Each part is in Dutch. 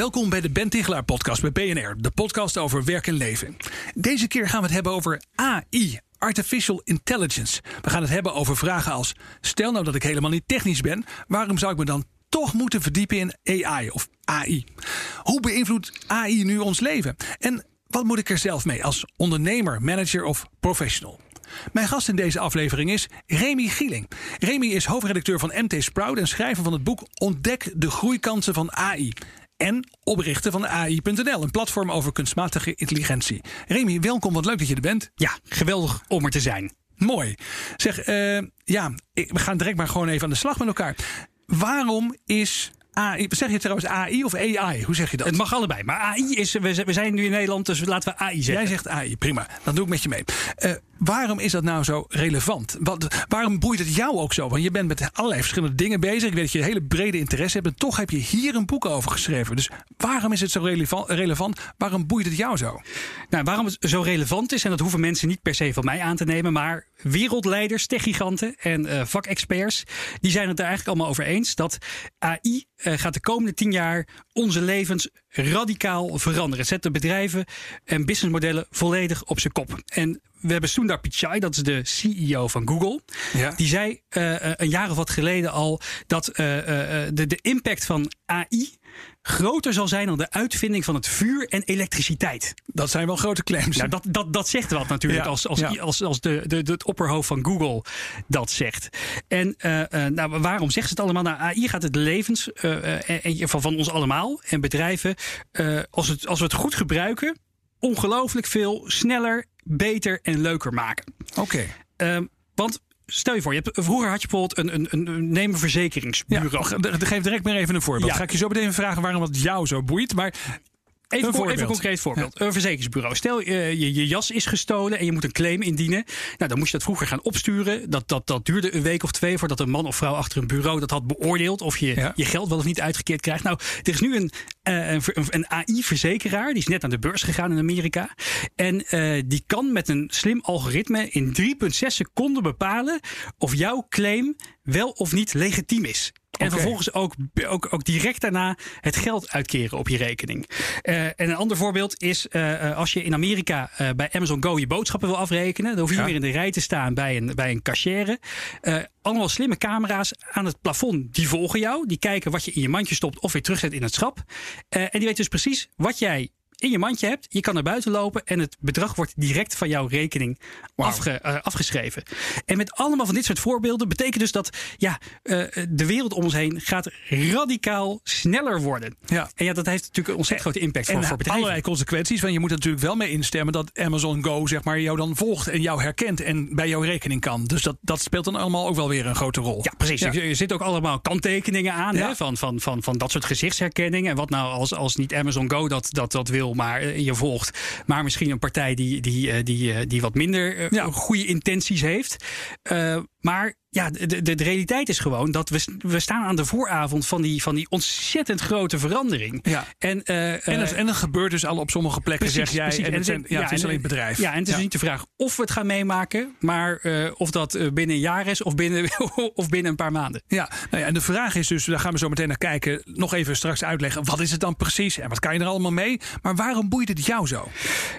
Welkom bij de Ben Tichelaar podcast bij BNR, de podcast over werk en leven. Deze keer gaan we het hebben over AI, Artificial Intelligence. We gaan het hebben over vragen als: stel nou dat ik helemaal niet technisch ben, waarom zou ik me dan toch moeten verdiepen in AI of AI? Hoe beïnvloedt AI nu ons leven? En wat moet ik er zelf mee als ondernemer, manager of professional? Mijn gast in deze aflevering is Remy Gieling. Remy is hoofdredacteur van MT Sprout en schrijver van het boek Ontdek de groeikansen van AI. En oprichter van AI.nl, een platform over kunstmatige intelligentie. Remy, welkom, wat leuk dat je er bent. Ja, geweldig om er te zijn. Mooi. Zeg, eh, ja, we gaan direct maar gewoon even aan de slag met elkaar. Waarom is AI, zeg je trouwens AI of AI? Hoe zeg je dat? Het mag allebei. Maar AI is, we zijn nu in Nederland, dus laten we AI zeggen. Jij zegt AI, prima. Dan doe ik met je mee. Uh, waarom is dat nou zo relevant? Wat, waarom boeit het jou ook zo? Want je bent met allerlei verschillende dingen bezig. Ik weet dat je een hele brede interesse hebt. En toch heb je hier een boek over geschreven. Dus waarom is het zo relevant? Waarom boeit het jou zo? Nou, waarom het zo relevant is, en dat hoeven mensen niet per se van mij aan te nemen. Maar wereldleiders, techgiganten en uh, vakexperts, die zijn het er eigenlijk allemaal over eens dat AI uh, gaat de komende tien jaar onze levens radicaal veranderen. Het zet de bedrijven en businessmodellen volledig op zijn kop. En we hebben Sundar Pichai, dat is de CEO van Google. Ja. Die zei uh, een jaar of wat geleden al dat uh, de, de impact van AI groter zal zijn dan de uitvinding van het vuur en elektriciteit. Dat zijn wel grote claims. Nou, dat, dat, dat zegt wat natuurlijk als, als, als, als, de, de, de, het opperhoofd van Google dat zegt. En uh, nou, waarom zegt ze het allemaal? Nou, AI gaat het levens uh, van, van ons allemaal en bedrijven, als, het, als we het goed gebruiken, ongelooflijk veel sneller, beter en leuker maken. Oké. Okay. Ehm, want Stel je voor, je hebt, vroeger had je bijvoorbeeld een, een, een neem een verzekeringsbureau. Ja, geef direct maar even een voorbeeld. Ja. Ga ik je zo meteen vragen waarom het jou zo boeit. Maar Even, een, voor, even een concreet voorbeeld. Een verzekeringsbureau. Stel, uh, je, je jas is gestolen en je moet een claim indienen. Nou, dan moest je dat vroeger gaan opsturen. Dat, dat, dat duurde een week of twee voordat een man of vrouw achter een bureau dat had beoordeeld. Of je je geld wel of niet uitgekeerd krijgt. Nou, er is nu een, uh, een, een AI-verzekeraar. Die is net aan de beurs gegaan in Amerika. En uh, die kan met een slim algoritme in 3,6 seconden bepalen of jouw claim wel of niet legitiem is. En vervolgens ook, ook, ook direct daarna het geld uitkeren op je rekening. Uh, en een ander voorbeeld is uh, als je in Amerika uh, bij Amazon Go je boodschappen wil afrekenen. Dan hoef je ja. niet meer in de rij te staan bij een, bij een cashier. allemaal slimme camera's aan het plafond. Die volgen jou. Die kijken wat je in je mandje stopt of weer terugzet in het schap. en die weten dus precies wat jij in je mandje hebt. Je kan naar buiten lopen en het bedrag wordt direct van jouw rekening wow. afge, uh, afgeschreven. En met allemaal van dit soort voorbeelden betekent dus dat ja, uh, de wereld om ons heen gaat radicaal sneller worden. Ja. En ja, dat heeft natuurlijk een ontzettend grote impact en, voor, voor bedrijven. allerlei consequenties. Want je moet er natuurlijk wel mee instemmen dat Amazon Go zeg maar, jou dan volgt en jou herkent en bij jouw rekening kan. Dus dat, dat speelt dan allemaal ook wel weer een grote rol. Ja, precies. Ja. Er zitten ook allemaal kanttekeningen aan ja. hè, van, van, van, van dat soort gezichtsherkenning. En wat nou als, als niet Amazon Go dat, dat, dat wil maar je volgt. Maar misschien een partij die, die, die, die wat minder ja. goede intenties heeft. Maar ja, de, de, de, realiteit is gewoon dat we, we staan aan de vooravond van die, van die ontzettend grote verandering. Ja. En, uh, en, het, en gebeurt dus al op sommige plekken, precies, zeg jij. Precies. En het, zijn, ja, ja, het is alleen het bedrijf. Ja, en het is ja. niet de vraag of we het gaan meemaken, maar uh, of dat binnen een jaar is of binnen, of binnen een paar maanden. Ja, nou ja, en de vraag is dus, daar gaan we zo meteen naar kijken, nog even straks uitleggen. Wat is het dan precies en wat kan je er allemaal mee? Maar waarom boeit het jou zo? Nou,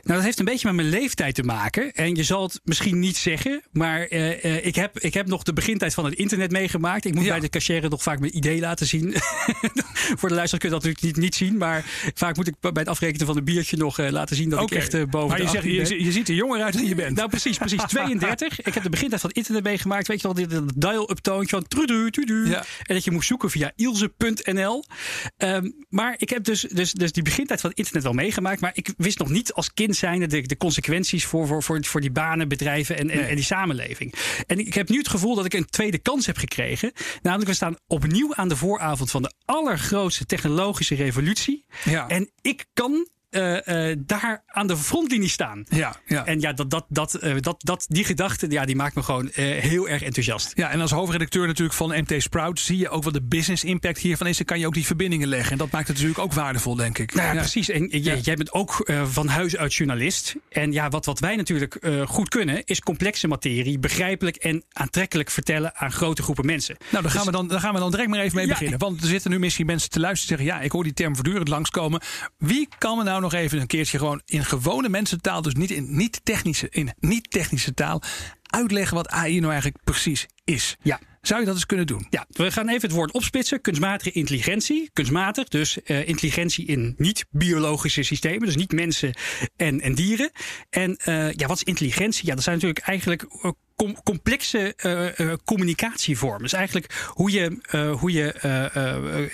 dat heeft een beetje met mijn leeftijd te maken. En je zal het misschien niet zeggen, maar uh, ik, heb, ik heb nog de begintijd van het internet meegemaakt. Ik moet ja. bij de cashier nog vaak mijn idee laten zien. Voor de luisteraar kun je dat natuurlijk niet, niet zien. Maar vaak moet ik bij het afrekenen van een biertje nog uh, laten zien dat okay. ik echt uh, boven maar de je, zegt, je, je, ziet er jonger uit dan je bent. Nou, precies, precies. 32. ik heb de begintijd van het internet meegemaakt. Weet je wel, dit dial-up toontje van trudu, trudu. Ja. En dat je moest zoeken via ilse.nl. Um, maar ik heb dus, dus, dus die begintijd van het internet wel meegemaakt. Maar ik wist nog niet als kind zijnde de, de consequenties voor, voor, voor, voor die banen, bedrijven en, en, nee. en die samenleving. En ik heb nu het gevoel dat ik eigenlijk een tweede kans heb gekregen. Namelijk, we staan opnieuw aan de vooravond van de allergrootste technologische revolutie. Ja. En ik kan uh, uh, daar aan de frontlinie staan. Ja, ja. En ja, dat, dat, dat, uh, dat, dat, die gedachte ja, die maakt me gewoon heel erg enthousiast. Ja, en als hoofdredacteur natuurlijk van MT Sprout zie je ook wat de business impact hiervan is. Dan kan je ook die verbindingen leggen. En dat maakt het natuurlijk ook waardevol, denk ik. Nou ja, precies. En jij bent ook van huis uit journalist. En ja, wat, wat wij natuurlijk goed kunnen, is complexe materie begrijpelijk en aantrekkelijk vertellen aan grote groepen mensen. Nou, daar, gaan, dus we dan, daar gaan we dan direct maar even mee beginnen. Want er zitten nu misschien mensen te luisteren zeggen: ja, ik hoor die term voortdurend langskomen. Wie kan me nou nog even een keertje gewoon in gewone mensentaal, dus niet in niet-technische, in niet-technische taal, uitleggen wat AI nou eigenlijk precies is. Ja. Zou je dat eens kunnen doen? Ja, we gaan even het woord opsplitsen. Kunstmatige intelligentie. Kunstmatig, dus uh, intelligentie in niet-biologische systemen. Dus niet mensen en, en dieren. En uh, ja, wat is intelligentie? Ja, dat zijn natuurlijk eigenlijk uh, complexe communicatievormen. Dus eigenlijk hoe je, hoe je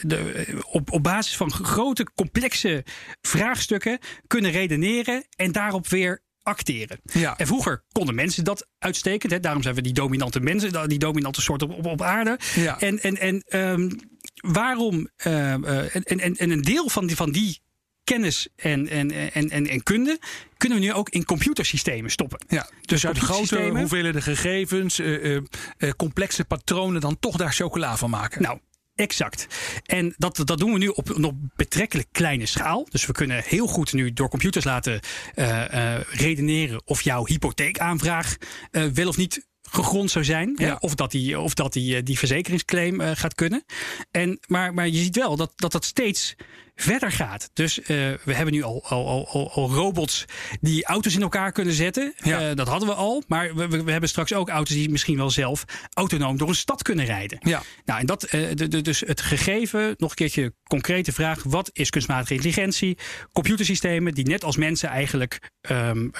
de, op, op basis van grote, complexe vraagstukken kunnen redeneren en daarop weer acteren. Ja. En vroeger konden mensen dat uitstekend. Hè? Daarom zijn we die dominante mensen, die dominante soort op, op, op aarde. Ja. En, en, en um, waarom. Uh, en, en, en een deel van die, van die kennis en, en, en, en, en kunde kunnen we nu ook in computersystemen stoppen. Ja, dus uit grote hoeveelheden gegevens, uh, uh, complexe patronen, dan toch daar chocola van maken. Nou, Exact. En dat, dat doen we nu op een betrekkelijk kleine schaal. Dus we kunnen heel goed nu door computers laten uh, uh, redeneren of jouw hypotheekaanvraag uh, wel of niet gegrond zou zijn. Ja. Of dat die, of dat die, die verzekeringsclaim gaat kunnen. En, maar, maar je ziet wel dat dat, dat steeds verder gaat. Dus uh, we hebben nu al, al, al, al, robots die auto's in elkaar kunnen zetten. Ja. Uh, dat hadden we al. Maar we, we, hebben straks ook auto's die misschien wel zelf autonoom door een stad kunnen rijden. Ja. Nou, en dat, uh, de, de, dus het gegeven, nog een keertje concrete vraag: wat is kunstmatige intelligentie? Computersystemen die net als mensen eigenlijk um,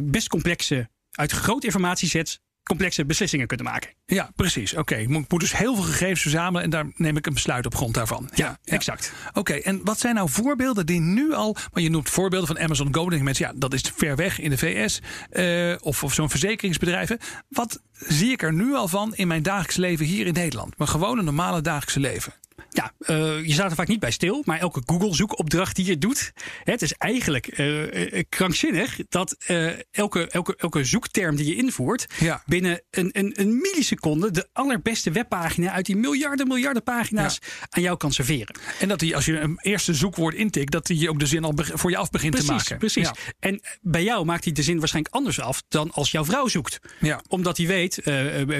best complexe uit groot informatiesets complexe beslissingen kunnen maken. Ja, precies. Oké, okay. moet, moet dus heel veel gegevens verzamelen en daar neem ik een besluit op grond daarvan. Ja, exact. Oké, en wat zijn nou voorbeelden die nu al, maar je noemt voorbeelden van Amazon Go, denk mensen, ja, dat is ver weg in de VS uh, eh, of, of zo'n verzekeringsbedrijven. Wat zie ik er nu al van in mijn dagelijks leven hier in Nederland? Mijn gewone normale dagelijkse leven? Ja, uh, je staat er vaak niet bij stil, maar elke Google-zoekopdracht die je doet, het is eigenlijk uh, krankzinnig dat elke, elke, elke zoekterm die je invoert, ja. binnen een, een, een, milliseconde de allerbeste webpagina uit die miljarden, miljarden pagina's aan jou kan serveren. En dat die, als je een eerste zoekwoord intikt, dat die ook de zin al voor je af begint precies, te maken. Precies. Ja. En bij jou maakt hij de zin waarschijnlijk anders af dan als jouw vrouw zoekt. Ja. Omdat hij weet,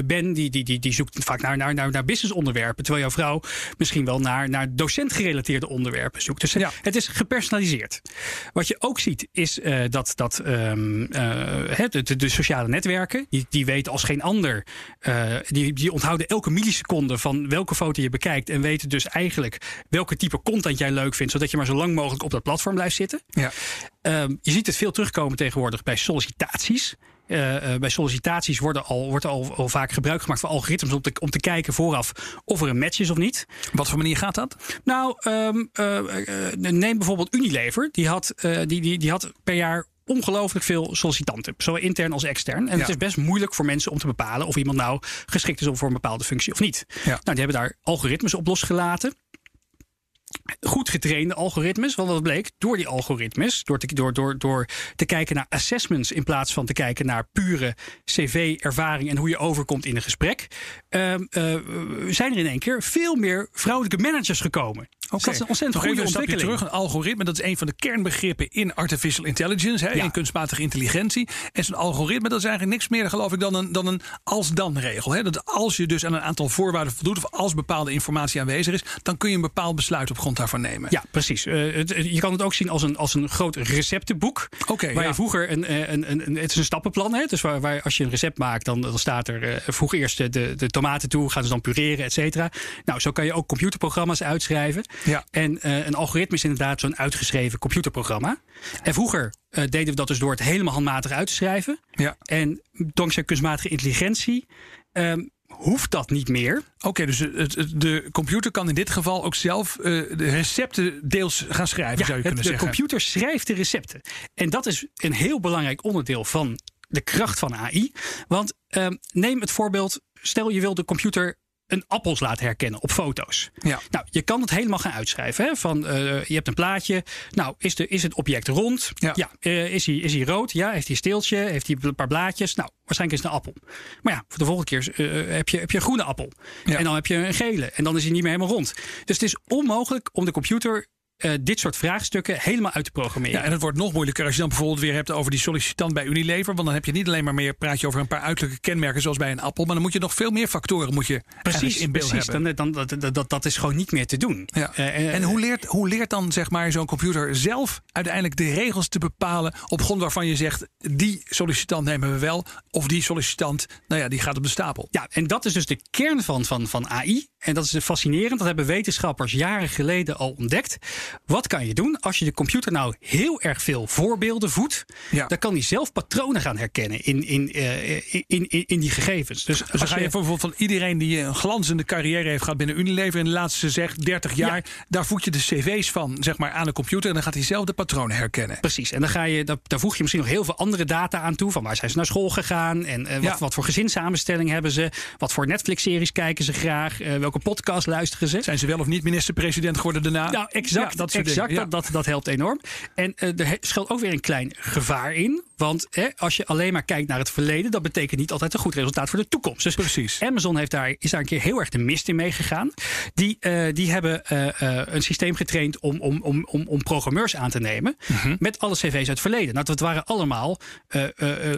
Ben die, die, die, die zoekt vaak naar, naar, naar, naar business onderwerpen, terwijl jouw vrouw misschien wel naar, naar docentgerelateerde onderwerpen zoekt. Dus ja. het is gepersonaliseerd. Wat je ook ziet is uh, dat, dat um, de, de, sociale netwerken, die, die weten als geen ander, uh, die, die onthouden elke milliseconde van welke foto je bekijkt en weten dus eigenlijk welke type content jij leuk vindt, zodat je maar zo lang mogelijk op dat platform blijft zitten. Ja. Um, je ziet het veel terugkomen tegenwoordig bij sollicitaties. Uh, bij sollicitaties worden al, wordt al, al, vaak gebruik gemaakt van algoritmes om te, om te kijken vooraf of er een match is of niet. Wat voor manier gaat dat? Nou, um, uh, neem bijvoorbeeld Unilever. Die had, die, die, die had per jaar ongelooflijk veel sollicitanten, zowel intern als extern. En het is best moeilijk voor mensen om te bepalen of iemand nou geschikt is voor een bepaalde functie of niet. Ja. Nou, die hebben daar algoritmes op losgelaten goed getrainde algoritmes. Want wat bleek, door die algoritmes, door te, door, door, te kijken naar assessments in plaats van te kijken naar pure cv-ervaring en hoe je overkomt in een gesprek, uh, uh, zijn er in één keer veel meer vrouwelijke managers gekomen. Okay. dat is een ontzettend goede ontwikkeling. terug, een algoritme, dat is een van de kernbegrippen in artificial intelligence, hè, in kunstmatige intelligentie. En zo'n algoritme, dat is eigenlijk niks meer, geloof ik, dan een, dan een als-dan-regel. Dat als je dus aan een aantal voorwaarden voldoet, of als bepaalde informatie aanwezig is, dan kun je een bepaald besluit op grond daarvan nemen. Ja, precies. Uh, het, je kan het ook zien als een, als een groot receptenboek. Okay, waar je vroeger een, eh, een, een, een, het is een stappenplan. Hè? Dus waar, waar als je een recept maakt, dan, dan staat er uh, voeg eerst de, de tomaten toe, gaan ze dan pureren, et cetera. Nou, zo kan je ook computerprogramma's uitschrijven. Ja. En uh, een algoritme is inderdaad zo'n uitgeschreven computerprogramma. En vroeger uh, deden we dat dus door het helemaal handmatig uit te schrijven. Ja. En dankzij kunstmatige intelligentie um, hoeft dat niet meer. Oké, dus het, de computer kan in dit geval ook zelf uh, de recepten deels gaan schrijven, ja, zou je kunnen de zeggen. De computer schrijft de recepten. En dat is een heel belangrijk onderdeel van de kracht van AI. Want uh, neem het voorbeeld stel je wil de computer een appels laten herkennen op foto's. Ja. Nou, je kan het helemaal gaan uitschrijven. Hè? Van, uh, je hebt een plaatje. Nou, is, de, is het object rond? Ja. ja. Uh, is, hij, is hij rood? Ja. Heeft hij steeltje? Heeft hij een paar blaadjes? Nou, waarschijnlijk is het een appel. Maar ja, voor de volgende keer uh, heb, je, heb je een groene appel. Ja. En dan heb je een gele. En dan is hij niet meer helemaal rond. Dus het is onmogelijk om de computer uh, dit soort vraagstukken helemaal uit te programmeren. Ja, en het wordt nog moeilijker als je dan bijvoorbeeld weer hebt over die sollicitant bij Unilever. Want dan heb je niet alleen maar meer, praat je over een paar uiterlijke kenmerken zoals bij een appel. Maar dan moet je nog veel meer factoren moet je precies, in beeld precies, hebben. Dan, dan, dat, dat, dat is gewoon niet meer te doen. Ja. Uh, en hoe leert, hoe leert dan zeg maar zo'n computer zelf uiteindelijk de regels te bepalen op grond waarvan je zegt die sollicitant nemen we wel of die sollicitant, nou ja, die gaat op de stapel. Ja, en dat is dus de kern van, van, van AI. En dat is fascinerend. Dat hebben wetenschappers jaren geleden al ontdekt. Wat kan je doen als je de computer nou heel erg veel voorbeelden voedt? Dan kan hij zelf patronen gaan herkennen in, in, uh, in, in, in, die gegevens. Dus, dus dan ga je bijvoorbeeld van iedereen die een glanzende carrière heeft gehad binnen Unilever in de laatste zeg 30 jaar, daar voeg je de cv's van zeg maar, aan de computer en dan gaat hij zelf de patronen herkennen. Precies. En dan ga je, daar voeg je misschien nog heel veel andere data aan toe. Van waar zijn ze naar school gegaan en uh, wat, wat, voor gezinssamenstelling hebben ze? Wat voor Netflix-series kijken ze graag? Uh, welke podcast luisteren ze? Zijn ze wel of niet minister-president geworden daarna? Nou, exact. Dat exact. Dat, dat, dat helpt enorm. En uh, er schuilt ook weer een klein gevaar in. Want hè, als je alleen maar kijkt naar het verleden, dat betekent niet altijd een goed resultaat voor de toekomst. Dus Precies. Amazon heeft daar, is daar een keer heel erg de mist in meegegaan. Die, uh, die hebben uh, uh, een systeem getraind om, om, om, om, om programmeurs aan te nemen. Mm-hmm. Met alle cv's uit het verleden. Nou, dat waren allemaal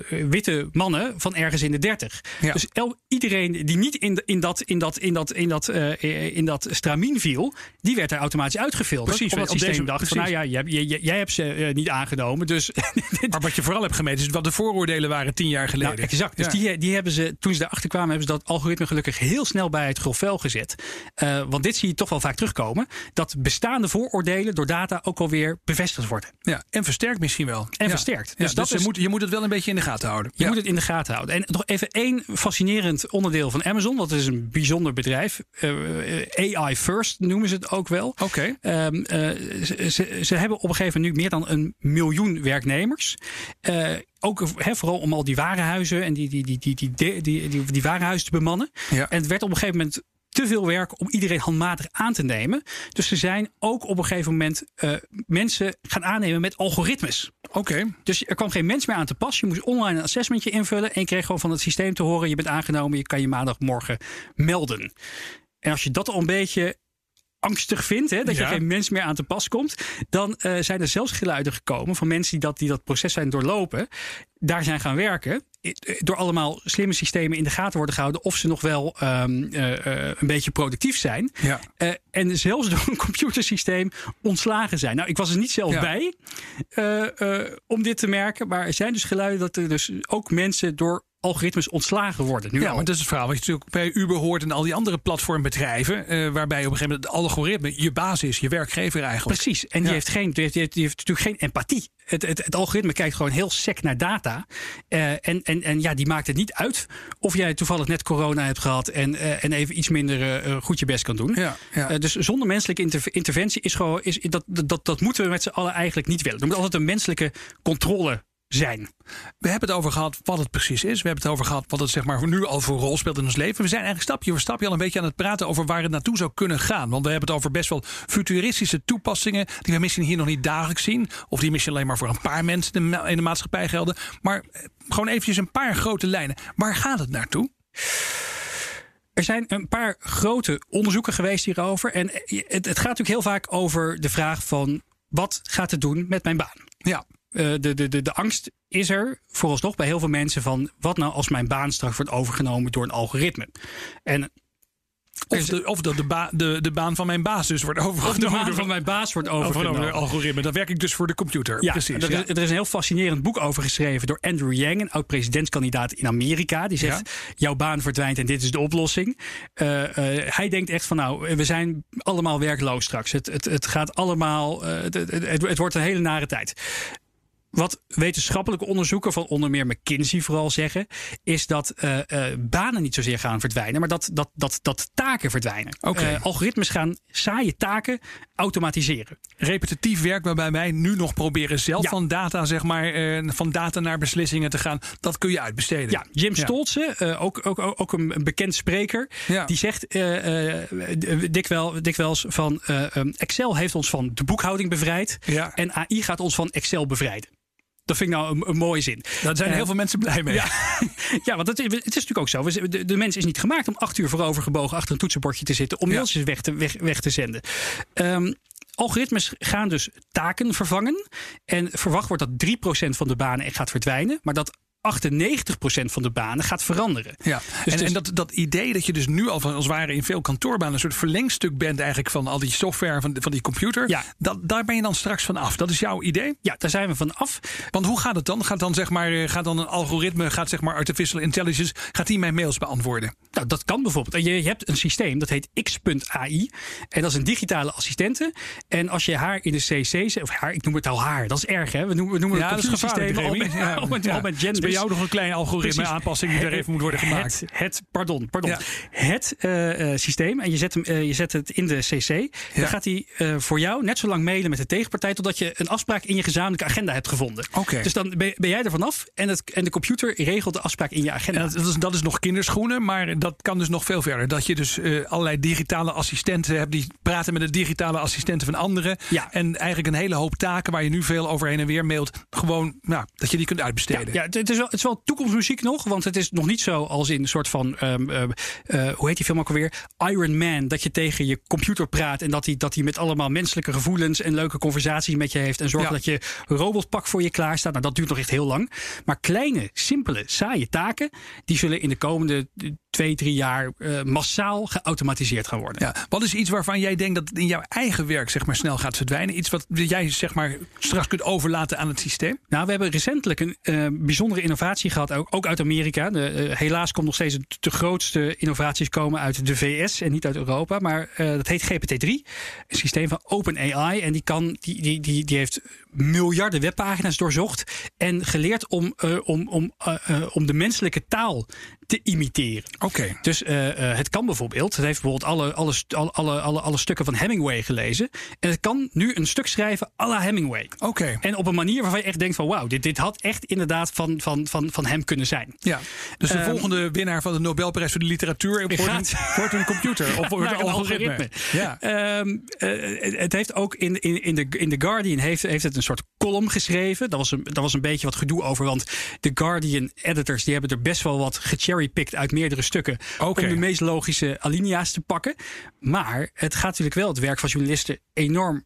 witte mannen van ergens in de dertig. Ja. Dus el, iedereen die niet in, de, in dat, in dat, in dat, in dat, in dat stramien viel, die werd er automatisch uitgefilterd. Precies, omdat het systeem dacht van nou ja, jij, jij, jij hebt ze niet aangenomen. Dus maar wat je vooral hebt gemeten. Dus wat de vooroordelen waren tien jaar geleden. Nou, exact. Dus die, die hebben ze, toen ze erachter kwamen, hebben ze dat algoritme gelukkig heel snel bij het grofvel gezet. Uh, want dit zie je toch wel vaak terugkomen. Dat bestaande vooroordelen door data ook alweer bevestigd worden. Ja, en versterkt misschien wel. En versterkt. Dus, dat dus je, moet, je moet het wel een beetje in de gaten houden. Je moet het in de gaten houden. En nog even één fascinerend onderdeel van Amazon. Dat is een bijzonder bedrijf. Uh, AI First noemen ze het ook wel. Oké. Okay. Um, uh, ze, ze, hebben op een gegeven moment nu meer dan een miljoen werknemers. Uh, ook he, vooral om al die warenhuizen en die, die, die, die, die, die, die, die warenhuizen te bemannen. Ja. En het werd op een gegeven moment te veel werk om iedereen handmatig aan te nemen. Dus er zijn ook op een gegeven moment uh, mensen gaan aannemen met algoritmes. Oké. Dus er kwam geen mens meer aan te pas. Je moest online een assessmentje invullen en je kreeg gewoon van het systeem te horen: je bent aangenomen, je kan je maandagmorgen melden. En als je dat al een beetje angstig vindt, hè, dat je geen mens meer aan te pas komt, dan uh, zijn er zelfs geluiden gekomen van mensen die dat, die dat proces zijn doorlopen, daar zijn gaan werken, door allemaal slimme systemen in de gaten worden gehouden of ze nog wel um, uh, uh, een beetje productief zijn. Ja. en zelfs door een computersysteem ontslagen zijn. Nou, ik was er niet zelf ja. bij om dit te merken, maar er zijn dus geluiden dat er dus ook mensen door algoritmes ontslagen worden. Nu ja, al. maar dat is het verhaal wat je natuurlijk bij Uber hoort en al die andere platformbedrijven, uh, waarbij op een gegeven moment het algoritme je baas is, je werkgever eigenlijk. Precies, en die, heeft geen, die, heeft, die heeft natuurlijk geen empathie. Het, het, het, algoritme kijkt gewoon heel sec naar data. Uh, en, en, en ja, die maakt het niet uit of jij toevallig net corona hebt gehad en, uh, en even iets minder uh, goed je best kan doen. Ja, ja. dus zonder menselijke inter interventie is gewoon, is, dat, dat, dat moeten we met z'n allen eigenlijk niet willen. Er moet altijd een menselijke controle zijn. We hebben het over gehad wat het precies is. We hebben het over gehad wat het zeg maar nu al voor rol speelt in ons leven. We zijn eigenlijk stapje voor stapje al een beetje aan het praten over waar het naartoe zou kunnen gaan. Want we hebben het over best wel futuristische toepassingen die we misschien hier nog niet dagelijks zien. Of die misschien alleen maar voor een paar mensen in de maatschappij gelden. Maar eh, gewoon eventjes een paar grote lijnen. Waar gaat het naartoe? Er zijn een paar grote onderzoeken geweest hierover. En het, het gaat natuurlijk heel vaak over de vraag van wat gaat het doen met mijn baan? Ja. Uh, de, de, de, de angst is er vooralsnog bij heel veel mensen van wat nou als mijn baan straks wordt overgenomen door een algoritme. En of, de, of de, de, ba, de, de baan van mijn baas dus wordt overgenomen. Of de baan van mijn baas wordt overgenomen. Door algoritme. Dan werk ik dus voor de computer. Ja, Precies. Er, ja. Is, er is een heel fascinerend boek over geschreven door Andrew Yang, een oud presidentskandidaat in Amerika. Die zegt: ja. Jouw baan verdwijnt en dit is de oplossing. Uh, uh, hij denkt echt van: Nou, we zijn allemaal werkloos straks. Het, het, het gaat allemaal. Uh, het, het, het, het wordt een hele nare tijd wat wetenschappelijke onderzoeken van onder meer McKinsey vooral zeggen, is dat uh, uh, banen niet zozeer gaan verdwijnen, maar dat, dat, dat, dat taken verdwijnen. Okay. Uh, algoritmes gaan saaie taken automatiseren. Repetitief werk waarbij wij nu nog proberen zelf ja. van data, zeg maar, van data naar beslissingen te gaan, dat kun je uitbesteden. Ja, Jim Stolze, ja. ook, ook, ook een bekend spreker, ja. die zegt dikwijls, dikwijls van um, Excel heeft ons van de boekhouding bevrijd en AI gaat ons van Excel bevrijden. Dat vind ik nou een, een mooie zin. Daar zijn uh, heel veel mensen blij mee. Ja, ja want het, het, is natuurlijk ook zo. De, de mens is niet gemaakt om acht uur voorovergebogen achter een toetsenbordje te zitten. om ja. mailtjes weg te, weg, weg te zenden. Um, algoritmes gaan dus taken vervangen. En verwacht wordt dat 3% van de banen echt gaat verdwijnen. Maar dat 98% van de banen gaat veranderen. Ja, dus en, en dat, dat idee dat je dus nu al van, als ware in veel kantoorbanen een soort verlengstuk bent eigenlijk van al die software van, van die computer. Ja. Dat, daar ben je dan straks van af. Dat is jouw idee? Ja, daar zijn we van af. Want hoe gaat het dan? Gaat dan zeg maar, gaat dan een algoritme, gaat zeg maar artificial intelligence, gaat die mijn mails beantwoorden? Nou, dat kan bijvoorbeeld. Je, je hebt een systeem dat heet x.ai. En dat is een digitale assistente. En als je haar in de CC zet, of haar, ik noem het al haar, dat is erg hè. We noemen, we noemen ja, het systeem al met, ja, al met, al met gender jou nog een kleine algoritme aanpassing die er even moet worden gemaakt. Het, het pardon, pardon. Ja. Het uh, systeem en je zet, hem, uh, je zet het in de CC. Ja. Dan gaat hij uh, voor jou net zo lang mailen met de tegenpartij totdat je een afspraak in je gezamenlijke agenda hebt gevonden. Okay. Dus dan ben, ben jij er vanaf en, het, en de computer regelt de afspraak in je agenda. Dat is, dat, is, nog kinderschoenen, maar dat kan dus nog veel verder. Dat je dus allerlei digitale assistenten hebt die praten met de digitale assistenten van anderen. Ja. En eigenlijk een hele hoop taken waar je nu veel over heen en weer mailt, gewoon nou, dat je die kunt uitbesteden. Ja, het, is wel, het is wel toekomstmuziek nog, want het is nog niet zo als in een soort van, um, uh, uh, hoe heet die film ook alweer? Iron Man, dat je tegen je computer praat en dat hij dat hij met allemaal menselijke gevoelens en leuke conversaties met je heeft en zorgt ja. dat je robotpak voor je klaar staat. Nou, dat duurt nog echt heel lang. Maar kleine, simpele, saaie taken, die zullen in de komende twee, drie jaar uh, massaal geautomatiseerd gaan worden. Ja. Wat is iets waarvan jij denkt dat in jouw eigen werk zeg maar, snel gaat verdwijnen? Iets wat jij zeg maar, straks kunt overlaten aan het systeem? Nou, we hebben recentelijk een bijzondere innovatie gehad, ook, uit Amerika. De, uh, helaas komt nog steeds de, grootste innovaties komen uit de VS en niet uit Europa. Maar dat heet GPT-3, een systeem van OpenAI. En die, kan, die, die, die, die heeft miljarden webpagina's doorzocht en geleerd om, om, om, om de menselijke taal te imiteren. Oké. Okay. Dus uh, uh, het kan bijvoorbeeld, het heeft bijvoorbeeld alle, alle, alle, alle, alle stukken van Hemingway gelezen. En het kan nu een stuk schrijven à la Hemingway. Oké. Okay. En op een manier waarvan je echt denkt van wauw, dit, dit had echt inderdaad van, van, van, van hem kunnen zijn. Ja. Dus de um, volgende winnaar van de Nobelprijs voor de literatuur wordt, gaat, een, wordt een computer of wordt een algoritme. algoritme. Ja. Um, uh, het heeft ook in, in, in, de, in The Guardian heeft, heeft het een soort column geschreven. Dat was, een, dat was een beetje wat gedoe over, want de Guardian editors die hebben er best wel wat gecherrypicked uit meerdere stukken. Okay. Om de meest logische alinea's te pakken. Maar het gaat natuurlijk wel het werk van journalisten enorm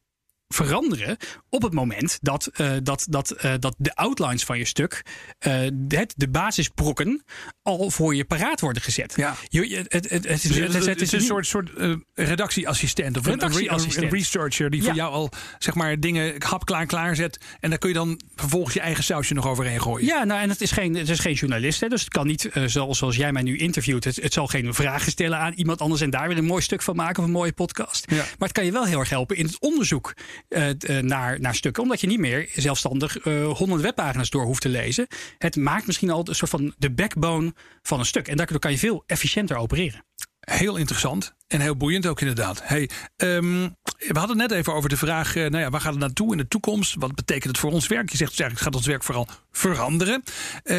veranderen op het moment dat, uh, dat, dat, uh, dat de outlines van je stuk, uh, het, de basisbrokken, al voor je paraat worden gezet. Ja. Je, het, het, het, is, dus het, het, het is een soort, soort redactieassistent of redactieassistent. Een, een, researcher die ja. voor jou al zeg maar dingen hapklaar klaarzet en daar kun je dan vervolgens je eigen sausje nog overheen gooien. Ja, nou en het is geen, het is geen journalist, hè, dus het kan niet zoals, zoals jij mij nu interviewt. Het, het zal geen vragen stellen aan iemand anders en daar weer een mooi stuk van maken of een mooie podcast. Ja. Maar het kan je wel heel erg helpen in het onderzoek. Uh, naar, naar stukken. Omdat je niet meer zelfstandig honderd uh, webpagina's door hoeft te lezen. Het maakt misschien al een soort van de backbone van een stuk. En daardoor kan je veel efficiënter opereren. Heel interessant en heel boeiend ook inderdaad. Hey, um, we hadden het net even over de vraag, uh, nou ja, waar gaat het naartoe in de toekomst? Wat betekent het voor ons werk? Je zegt dus eigenlijk gaat ons werk vooral veranderen.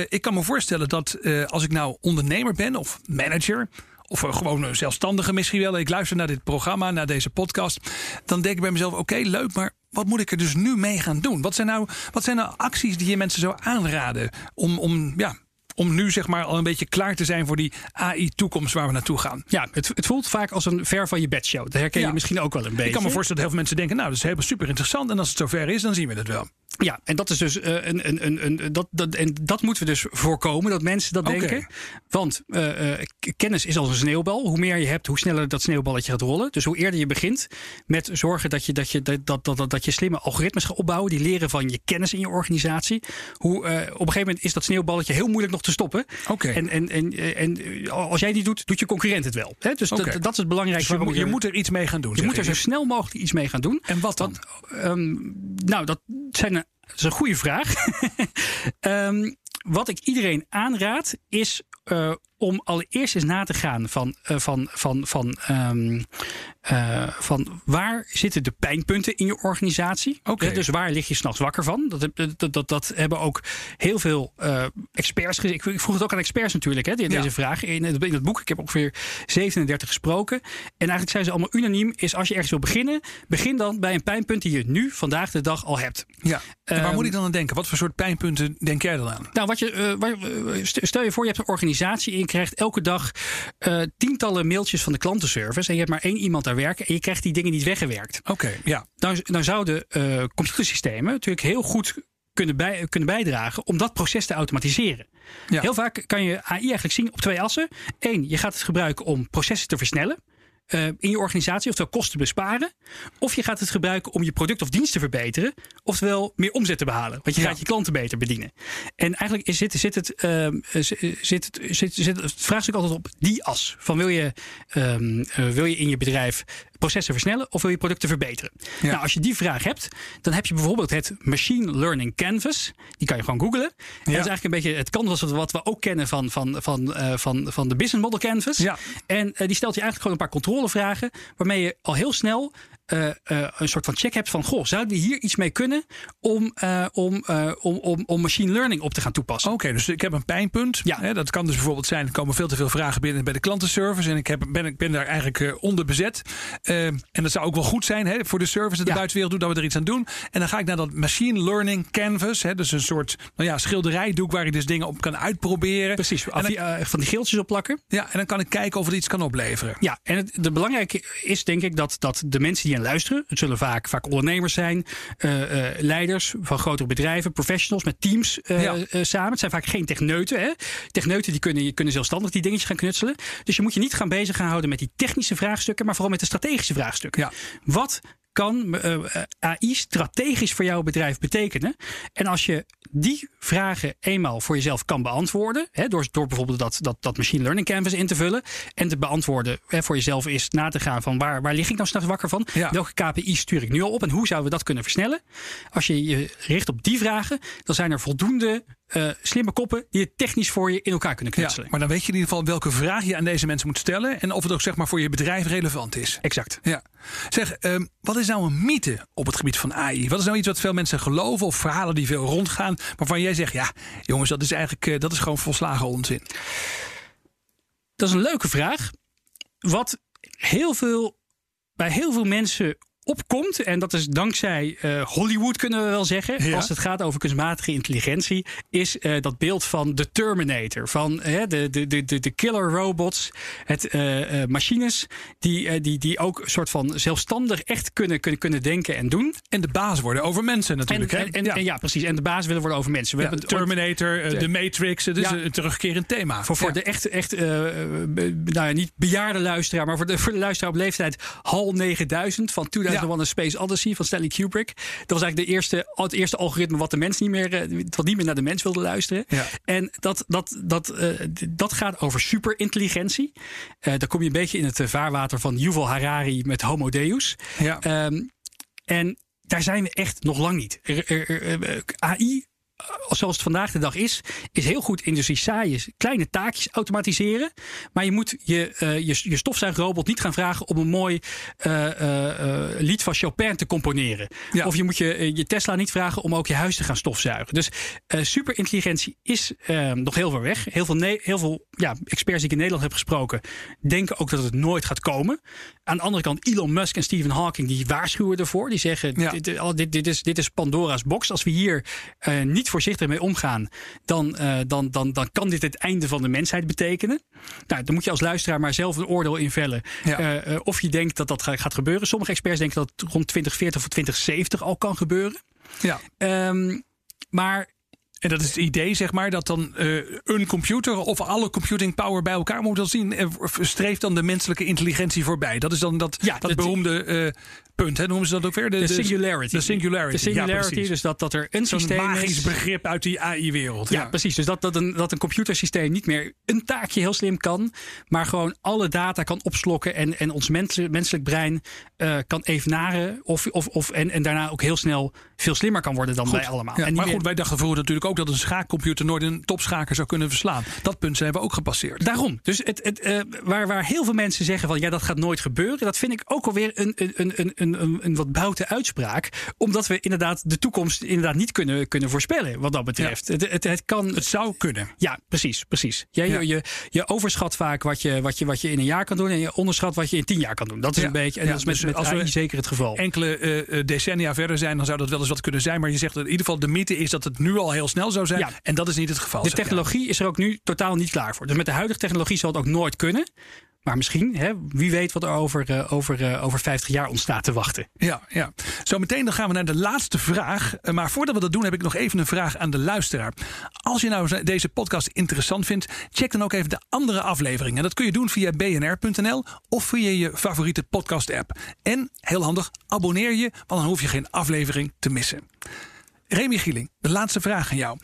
Ik kan me voorstellen dat als ik nou ondernemer ben of manager of gewoon zelfstandige misschien wel. Ik luister naar dit programma, naar deze podcast. Dan denk ik bij mezelf: oké, okay, leuk, maar wat moet ik er dus nu mee gaan doen? Wat zijn nou, wat zijn nou acties die je mensen zou aanraden om, om ja, om nu zeg maar al een beetje klaar te zijn voor die AI-toekomst waar we naartoe gaan. Ja, het, het, voelt vaak als een ver van je bedshow. Dat herken je misschien ook wel een beetje. Ik kan me voorstellen dat heel veel mensen denken, nou, dat is helemaal super interessant. En als het zover is, dan zien we het wel. Ja, en dat is dus uh, een, een, een, een, dat, dat, en dat moeten we dus voorkomen, dat mensen dat okay. denken. Want uh, uh, kennis is als een sneeuwbal. Hoe meer je hebt, hoe sneller dat sneeuwballetje gaat rollen. Dus hoe eerder je begint met zorgen dat je, dat je, dat, dat, dat, dat je slimme algoritmes gaat opbouwen, die leren van je kennis in je organisatie. Hoe, op een gegeven moment is dat sneeuwballetje heel moeilijk nog te stoppen. Okay. En, en, en, en als jij die doet, doet je concurrent het wel. Hè? Dus okay. dat, dat is het belangrijkste. Dus je, je, moet er iets mee gaan doen. Je moet er zo snel mogelijk iets mee gaan doen. En wat dan? Want, um, nou, dat zijn dat is een goede vraag. um, wat ik iedereen aanraad is uh, om allereerst eens na te gaan van, uh, van, van, van, um, uh, van waar zitten de pijnpunten in je organisatie. Okay. dus waar lig je s'nachts wakker van? Dat, dat, dat, dat hebben ook heel veel experts gezien. Ik, vroeg het ook aan experts natuurlijk, hè, deze ja. vraag. In in het boek, ik heb ongeveer 37 gesproken. En eigenlijk zijn ze allemaal unaniem, is als je ergens wil beginnen, begin dan bij een pijnpunt die je nu, vandaag de dag, al hebt. Ja. En waar um, moet ik dan aan denken? Wat voor soort pijnpunten denk jij dan aan? Nou, wat je, stel je voor, je hebt een organisatie je krijgt elke dag uh, tientallen mailtjes van de klantenservice. En je hebt maar één iemand daar werken en je krijgt die dingen niet weggewerkt. Oké, okay, ja. Dan, dan zouden uh, computersystemen natuurlijk heel goed kunnen, bij, kunnen bijdragen om dat proces te automatiseren. Ja. Heel vaak kan je AI eigenlijk zien op twee assen. Eén, je gaat het gebruiken om processen te versnellen. Uh, in je organisatie, oftewel kosten besparen. Of je gaat het gebruiken om je product of dienst te verbeteren. Oftewel meer omzet te behalen. Want je ja. gaat je klanten beter bedienen. En eigenlijk is, zit, zit, het, uh, zit, het, zit, zit het vraagstuk altijd op die as. Van wil je, um, uh, wil je in je bedrijf processen versnellen of wil je producten verbeteren? Ja. Nou, als je die vraag hebt, dan heb je bijvoorbeeld het Machine Learning Canvas. Die kan je gewoon googlen. Ja. Dat is eigenlijk een beetje het canvas wat we ook kennen van, van, van, uh, van, van de Business Model Canvas. Ja. En uh, die stelt je eigenlijk gewoon een paar controlevragen, waarmee je al heel snel uh, uh, een soort van check hebt van: goh, zouden we hier iets mee kunnen om, uh, om, om, om, om machine learning op te gaan toepassen? Oké, okay, dus ik heb een pijnpunt. Ja. Hè, dat kan dus bijvoorbeeld zijn: er komen veel te veel vragen binnen bij de klantenservice en ik heb, ben, ik ben daar eigenlijk onder bezet. en dat zou ook wel goed zijn hè, voor de service dat de ja. buitenwereld doet, dat we er iets aan doen. En dan ga ik naar dat machine learning canvas, hè, dus een soort nou ja, schilderijdoek waar ik dus dingen op kan uitproberen. Precies, dan, van die geeltjes op plakken. Ja, en dan kan ik kijken of het iets kan opleveren. Ja, en het de belangrijke is denk ik dat, dat de mensen die luisteren. Het zullen vaak, vaak ondernemers zijn, uh, uh, leiders van grotere bedrijven, professionals met teams ja. samen. Het zijn vaak geen techneuten. Hè? Techneuten die kunnen, kunnen zelfstandig die dingetjes gaan knutselen. Dus je moet je niet gaan bezig gaan houden met die technische vraagstukken, maar vooral met de strategische vraagstukken. Ja. Wat kan uh, AI strategisch voor jouw bedrijf betekenen? En als je die vragen eenmaal voor jezelf kan beantwoorden, hè, door, door bijvoorbeeld dat, dat, dat machine learning canvas in te vullen en te beantwoorden hè, voor jezelf is na te gaan van waar, waar lig ik nou s'nachts wakker van? Ja. Welke KPI stuur ik nu al op en hoe zouden we dat kunnen versnellen? Als je je richt op die vragen, dan zijn er voldoende uh, slimme koppen die het technisch voor je in elkaar kunnen knutselen. Ja, maar dan weet je in ieder geval welke vraag je aan deze mensen moet stellen en of het ook zeg maar voor je bedrijf relevant is. Exact. Ja. Zeg, um, wat is nou een mythe op het gebied van AI? Wat is nou iets wat veel mensen geloven of verhalen die veel rondgaan, waarvan jij zegt, ja, jongens, dat is eigenlijk uh, dat is gewoon volslagen onzin. Dat is een leuke vraag. Wat heel veel bij heel veel mensen opkomt. En dat is dankzij uh, Hollywood, kunnen we wel zeggen. Ja. Als het gaat over kunstmatige intelligentie. Is uh, dat beeld van de Terminator. Van uh, de, de, de, de killer robots. Het machines die, die, die ook een soort van zelfstandig echt kunnen, kunnen, kunnen denken en doen. En de baas worden over mensen natuurlijk. En, hè? en, en, ja. en ja. precies. En de baas willen worden over mensen. We ja, hebben Terminator, de, Matrix. Het is een terugkerend thema. Voor, voor de echt, echt nou ja, niet bejaarde luisteraar. Maar voor de, voor de luisteraar op leeftijd HAL 9000 van 2000 ja. One Space Odyssey van Stanley Kubrick. Dat was eigenlijk de eerste, het eerste algoritme wat de mens niet meer, wat niet meer naar de mens wilde luisteren. Ja. En dat, dat, dat, uh, dat gaat over superintelligentie. Uh, dan kom je een beetje in het vaarwater van Yuval Harari met Homo Deus. Ja. Um, en daar zijn we echt nog lang niet. AI zoals het vandaag de dag is, is heel goed in dus die saaie kleine taakjes automatiseren. Maar je moet je, uh, je, je stofzuigrobot niet gaan vragen om een mooi uh, uh, lied van Chopin te componeren. Ja. Of je moet je, je Tesla niet vragen om ook je huis te gaan stofzuigen. Dus superintelligentie is nog heel ver weg. Heel veel, heel veel ja, experts die ik in Nederland heb gesproken, denken ook dat het nooit gaat komen. Aan de andere kant, Elon Musk en Stephen Hawking, die waarschuwen ervoor. Die zeggen, ja. dit, dit, dit, is, dit is Pandora's box. Als we hier niet voorzichtig mee omgaan, dan, uh, dan, dan, dan kan dit het einde van de mensheid betekenen. Nou, dan moet je als luisteraar maar zelf een oordeel invellen. Ja. Uh, of je denkt dat dat gaat gebeuren. Sommige experts denken dat het rond 2040 of 2070 al kan gebeuren. Ja. Um, maar En dat is het idee, zeg maar, dat dan uh, een computer of alle computing power bij elkaar moet dan zien. streeft dan de menselijke intelligentie voorbij. Dat is dan dat, ja, dat beroemde uh, punt, hè, noemen ze dat ook weer? De, de singularity. De singularity. De singularity, ja, dus dat, dat er een systeem magisch begrip uit die AI-wereld. Ja, precies. Dus dat, dat, een, dat een computersysteem niet meer een taakje heel slim kan, maar gewoon alle data kan opslokken en, en ons menselijk brein uh, kan evenaren of, of, of, en, en daarna ook heel snel veel slimmer kan worden dan wij allemaal. en maar goed, wij dachten vroeger natuurlijk ook dat een schaakcomputer nooit een topschaker zou kunnen verslaan. Dat punt zijn we ook gepasseerd. Daarom. Dus het, het, uh, waar, waar heel veel mensen zeggen van ja, dat gaat nooit gebeuren, dat vind ik ook alweer een, een, een, een, een, een wat boute uitspraak. Omdat we inderdaad de toekomst inderdaad niet kunnen, kunnen voorspellen wat dat betreft. Het, het, het, kan, het zou kunnen. Ja, precies. precies. Ja, je, je, overschat vaak wat je, wat, je, wat je in een jaar kan doen en je onderschat wat je in tien jaar kan doen. Dat is een beetje, en dat is met, dus met als we zeker het geval. Enkele uh, decennia verder zijn, dan zou dat wel eens wat kunnen zijn. Maar je zegt dat in ieder geval de mythe is dat het nu al heel snel zou zijn. En dat is niet het geval. De technologie is er ook nu totaal niet klaar voor. Dus met de huidige technologie zal het ook nooit kunnen. Maar misschien, hè, wie weet wat er over, uh, over, uh, over 50 jaar ontstaat te wachten. Ja, ja. Zo meteen dan gaan we naar de laatste vraag. Uh, maar voordat we dat doen, heb ik nog even een vraag aan de luisteraar. Als je nou deze podcast interessant vindt, check dan ook even de andere afleveringen. Dat kun je doen via bnr.nl of via je favoriete podcast-app. En heel handig, abonneer je, want dan hoef je geen aflevering te missen. Remy Gieling, de laatste vraag aan jou.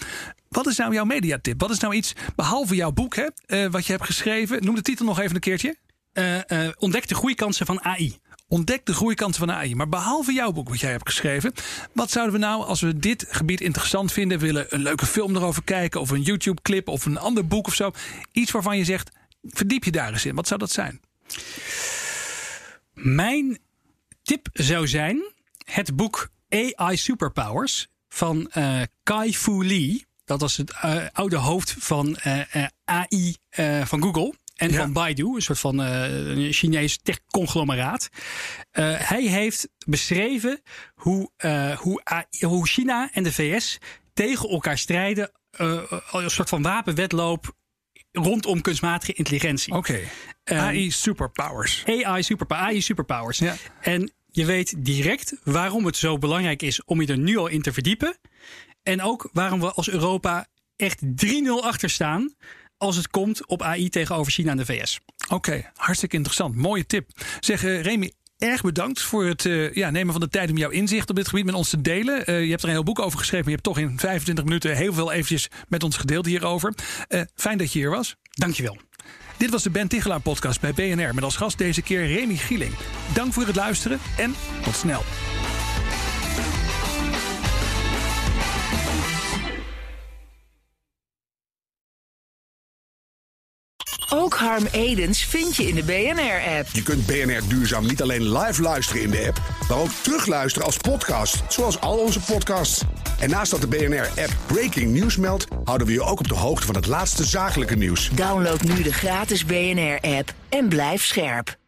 Wat is nou jouw mediatip? Wat is nou iets, behalve jouw boek, hè, uh, wat je hebt geschreven? Noem de titel nog even een keertje. Uh, uh, ontdek de groeikansen van AI. Ontdek de groeikansen van AI. Maar behalve jouw boek wat jij hebt geschreven, wat zouden we nou, als we dit gebied interessant vinden, willen een leuke film erover kijken, of een YouTube-clip, of een ander boek of zo? Iets waarvan je zegt, verdiep je daar eens in. Wat zou dat zijn? Mijn tip zou zijn het boek AI Superpowers van uh, Kai Fu Lee. Dat was het uh, oude hoofd van uh, AI van Google. En van Baidu, een soort van een Chinees tech-conglomeraat. hij heeft beschreven hoe, hoe, hoe China en de VS tegen elkaar strijden. een soort van wapenwedloop rondom kunstmatige intelligentie. Oké. Okay. AI superpowers. AI superpowers. AI superpowers. Ja. En je weet direct waarom het zo belangrijk is om je er nu al in te verdiepen. En ook waarom we als Europa echt 3-0 achter staan als het komt op AI tegenover China en de VS. Oké, hartstikke interessant. Mooie tip. Zeg uh, Remy, erg bedankt voor het uh, ja, nemen van de tijd om jouw inzicht op dit gebied met ons te delen. Uh, je hebt er een heel boek over geschreven, maar je hebt toch in 25 minuten heel veel eventjes met ons gedeeld hierover. fijn dat je hier was. Dankjewel. Dit was de Ben Tichelaar podcast bij BNR met als gast deze keer Remy Gieling. Dank voor het luisteren en tot snel. Ook Harm Edens vind je in de BNR-app. Je kunt BNR Duurzaam niet alleen live luisteren in de app, maar ook terugluisteren als podcast, zoals al onze podcasts. En naast dat de BNR-app Breaking News meldt, houden we je ook op de hoogte van het laatste zakelijke nieuws. Download nu de gratis BNR-app en blijf scherp.